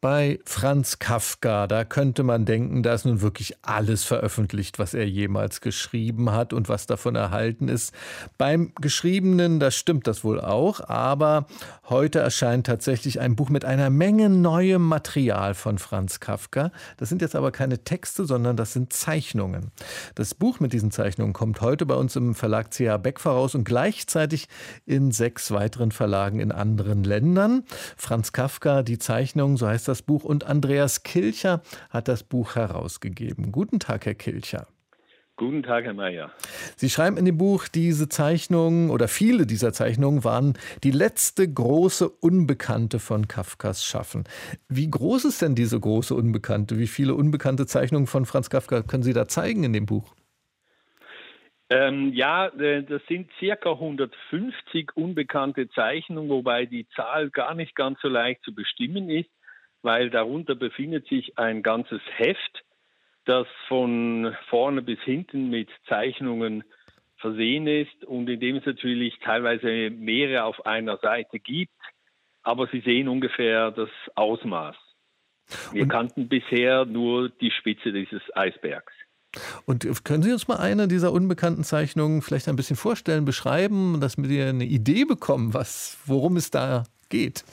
bei Franz Kafka, da könnte man denken, da ist nun wirklich alles veröffentlicht, was er jemals geschrieben hat und was davon erhalten ist. Beim Geschriebenen, das stimmt das wohl auch, aber heute erscheint tatsächlich ein Buch mit einer Menge neuem Material von Franz Kafka. Das sind jetzt aber keine Texte, sondern das sind Zeichnungen. Das Buch mit diesen Zeichnungen kommt heute bei uns im Verlag CH Beck voraus und gleichzeitig in sechs weiteren Verlagen in anderen Ländern. Franz Kafka, die Zeichnungen, so heißt das Buch und Andreas Kilcher hat das Buch herausgegeben. Guten Tag, Herr Kilcher. Guten Tag, Herr Mayer. Sie schreiben in dem Buch, diese Zeichnungen oder viele dieser Zeichnungen waren die letzte große Unbekannte von Kafkas Schaffen. Wie groß ist denn diese große Unbekannte? Wie viele unbekannte Zeichnungen von Franz Kafka können Sie da zeigen in dem Buch? Ähm, ja, äh, das sind circa 150 unbekannte Zeichnungen, wobei die Zahl gar nicht ganz so leicht zu bestimmen ist weil darunter befindet sich ein ganzes Heft, das von vorne bis hinten mit Zeichnungen versehen ist und in dem es natürlich teilweise mehrere auf einer Seite gibt, aber Sie sehen ungefähr das Ausmaß. Wir und kannten bisher nur die Spitze dieses Eisbergs. Und können Sie uns mal eine dieser unbekannten Zeichnungen vielleicht ein bisschen vorstellen, beschreiben, dass wir eine Idee bekommen, was, worum es da geht?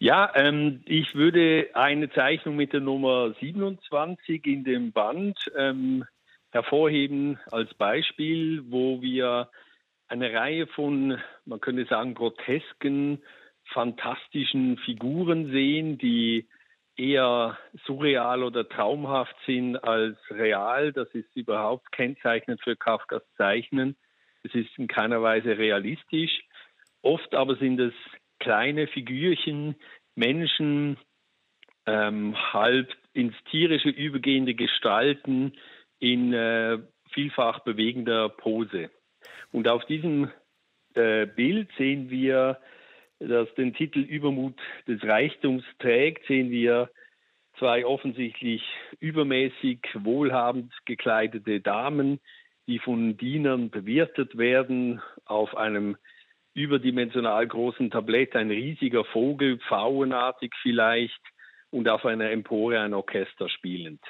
Ja, ähm, ich würde eine Zeichnung mit der Nummer 27 in dem Band ähm, hervorheben als Beispiel, wo wir eine Reihe von, man könnte sagen, grotesken, fantastischen Figuren sehen, die eher surreal oder traumhaft sind als real. Das ist überhaupt kennzeichnend für Kafkas Zeichnen. Es ist in keiner Weise realistisch. Oft aber sind es kleine Figürchen, Menschen, ähm, halb ins Tierische übergehende Gestalten in äh, vielfach bewegender Pose. Und auf diesem äh, Bild sehen wir, das den Titel Übermut des Reichtums trägt, sehen wir zwei offensichtlich übermäßig wohlhabend gekleidete Damen, die von Dienern bewirtet werden auf einem überdimensional großen Tablett ein riesiger Vogel, pfauenartig vielleicht, und auf einer Empore ein Orchester spielend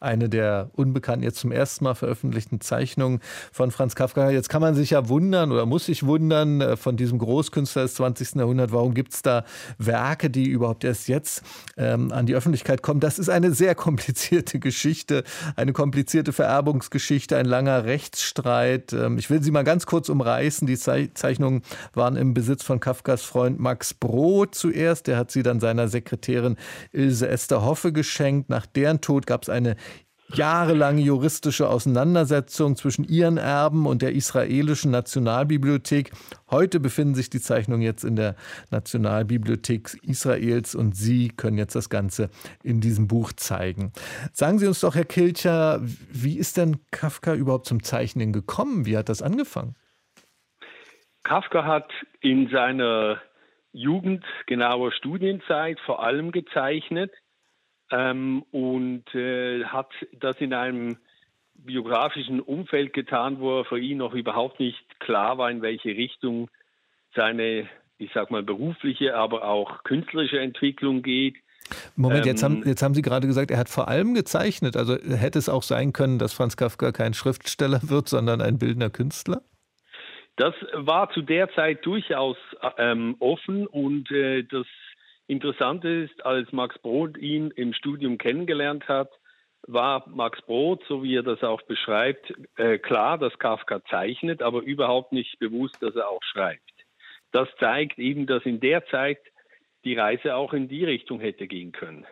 eine der unbekannten, jetzt zum ersten Mal veröffentlichten Zeichnungen von Franz Kafka. Jetzt kann man sich ja wundern oder muss sich wundern äh, von diesem Großkünstler des 20. Jahrhunderts, warum gibt es da Werke, die überhaupt erst jetzt ähm, an die Öffentlichkeit kommen. Das ist eine sehr komplizierte Geschichte, eine komplizierte Vererbungsgeschichte, ein langer Rechtsstreit. Ähm, ich will sie mal ganz kurz umreißen. Die Zeichnungen waren im Besitz von Kafkas Freund Max Brod zuerst. Der hat sie dann seiner Sekretärin Ilse Esther Hoffe geschenkt. Nach deren Tod gab es eine eine jahrelange juristische Auseinandersetzung zwischen ihren Erben und der israelischen Nationalbibliothek. Heute befinden sich die Zeichnungen jetzt in der Nationalbibliothek Israels und Sie können jetzt das Ganze in diesem Buch zeigen. Sagen Sie uns doch, Herr Kilcher, wie ist denn Kafka überhaupt zum Zeichnen gekommen? Wie hat das angefangen? Kafka hat in seiner Jugend, genauer Studienzeit, vor allem gezeichnet ähm, und äh, hat das in einem biografischen Umfeld getan, wo er für ihn noch überhaupt nicht klar war, in welche Richtung seine, ich sag mal, berufliche, aber auch künstlerische Entwicklung geht. Moment, jetzt, haben, ähm, jetzt haben Sie gerade gesagt, er hat vor allem gezeichnet. Also hätte es auch sein können, dass Franz Kafka kein Schriftsteller wird, sondern ein bildender Künstler? Das war zu der Zeit durchaus ähm, offen und äh, das Interessant ist, als Max Brod ihn im Studium kennengelernt hat, war Max Brod, so wie er das auch beschreibt, äh, klar, dass Kafka zeichnet, aber überhaupt nicht bewusst, dass er auch schreibt. Das zeigt eben, dass in der Zeit die Reise auch in die Richtung hätte gehen können.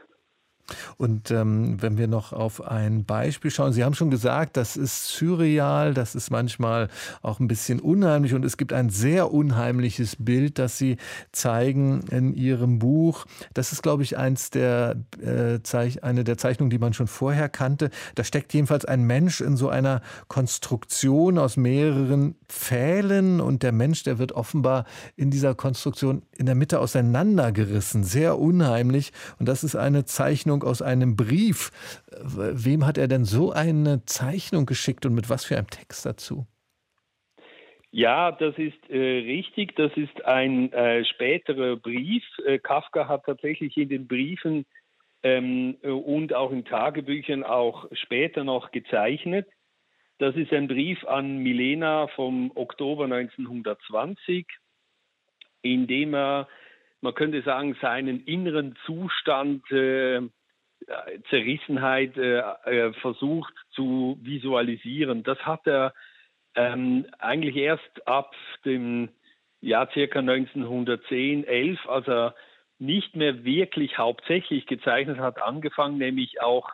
Und ähm, wenn wir noch auf ein Beispiel schauen, Sie haben schon gesagt, das ist surreal, das ist manchmal auch ein bisschen unheimlich und es gibt ein sehr unheimliches Bild, das Sie zeigen in Ihrem Buch. Das ist, glaube ich, eins der, äh, eine der Zeichnungen, die man schon vorher kannte. Da steckt jedenfalls ein Mensch in so einer Konstruktion aus mehreren Pfählen und der Mensch, der wird offenbar in dieser Konstruktion in der Mitte auseinandergerissen. Sehr unheimlich. Und das ist eine Zeichnung, Zeichnung aus einem Brief. Wem hat er denn so eine Zeichnung geschickt und mit was für einem Text dazu? Ja, das ist äh, richtig. Das ist ein äh, späterer Brief. Äh, Kafka hat tatsächlich in den Briefen ähm, und auch in Tagebüchern auch später noch gezeichnet. Das ist ein Brief an Milena vom Oktober 1920, in dem er, man könnte sagen, seinen inneren Zustand äh, Zerrissenheit äh, äh, versucht zu visualisieren. Das hat er ähm, eigentlich erst ab dem Jahr circa 1910, 11, als er nicht mehr wirklich hauptsächlich gezeichnet hat, angefangen, nämlich auch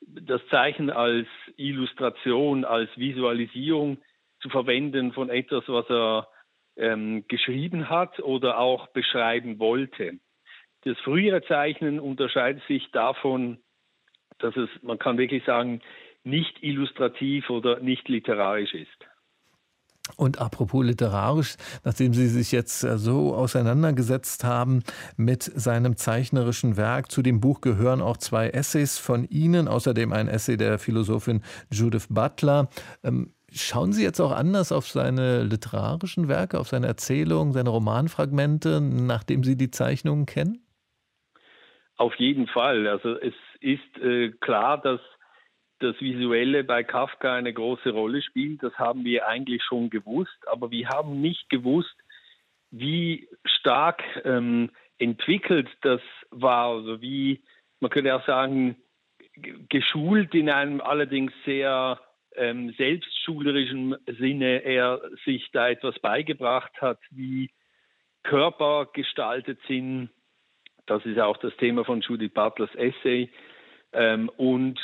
das Zeichen als Illustration, als Visualisierung zu verwenden von etwas, was er ähm, geschrieben hat oder auch beschreiben wollte. Das frühere Zeichnen unterscheidet sich davon, dass es, man kann wirklich sagen, nicht illustrativ oder nicht literarisch ist. Und apropos literarisch, nachdem Sie sich jetzt äh, so auseinandergesetzt haben mit seinem zeichnerischen Werk, zu dem Buch gehören auch zwei Essays von Ihnen, außerdem ein Essay der Philosophin Judith Butler. Ähm, schauen Sie jetzt auch anders auf seine literarischen Werke, auf seine Erzählungen, seine Romanfragmente, nachdem Sie die Zeichnungen kennen? Auf jeden Fall. Also es ist äh, klar, dass das Visuelle bei Kafka eine große Rolle spielt. Das haben wir eigentlich schon gewusst, aber wir haben nicht gewusst, wie stark ähm, entwickelt das war, also wie, man könnte auch sagen, geschult in einem allerdings sehr ähm, selbstschulischen Sinne er sich da etwas beigebracht hat, wie Körper gestaltet sind. Das ist auch das Thema von Judith Butlers Essay. Ähm, und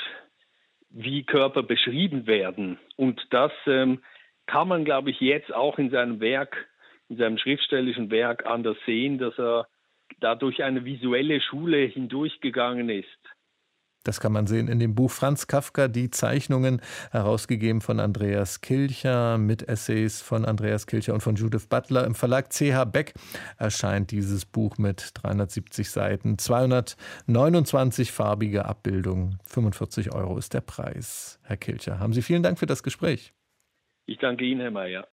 wie Körper beschrieben werden. Und das ähm, kann man, glaube ich, jetzt auch in seinem Werk, in seinem schriftstellischen Werk anders sehen, dass er dadurch eine visuelle Schule hindurchgegangen ist. Das kann man sehen in dem Buch Franz Kafka, die Zeichnungen, herausgegeben von Andreas Kilcher, mit Essays von Andreas Kilcher und von Judith Butler. Im Verlag CH Beck erscheint dieses Buch mit 370 Seiten, 229 farbige Abbildungen. 45 Euro ist der Preis. Herr Kilcher, haben Sie vielen Dank für das Gespräch. Ich danke Ihnen, Herr Mayer.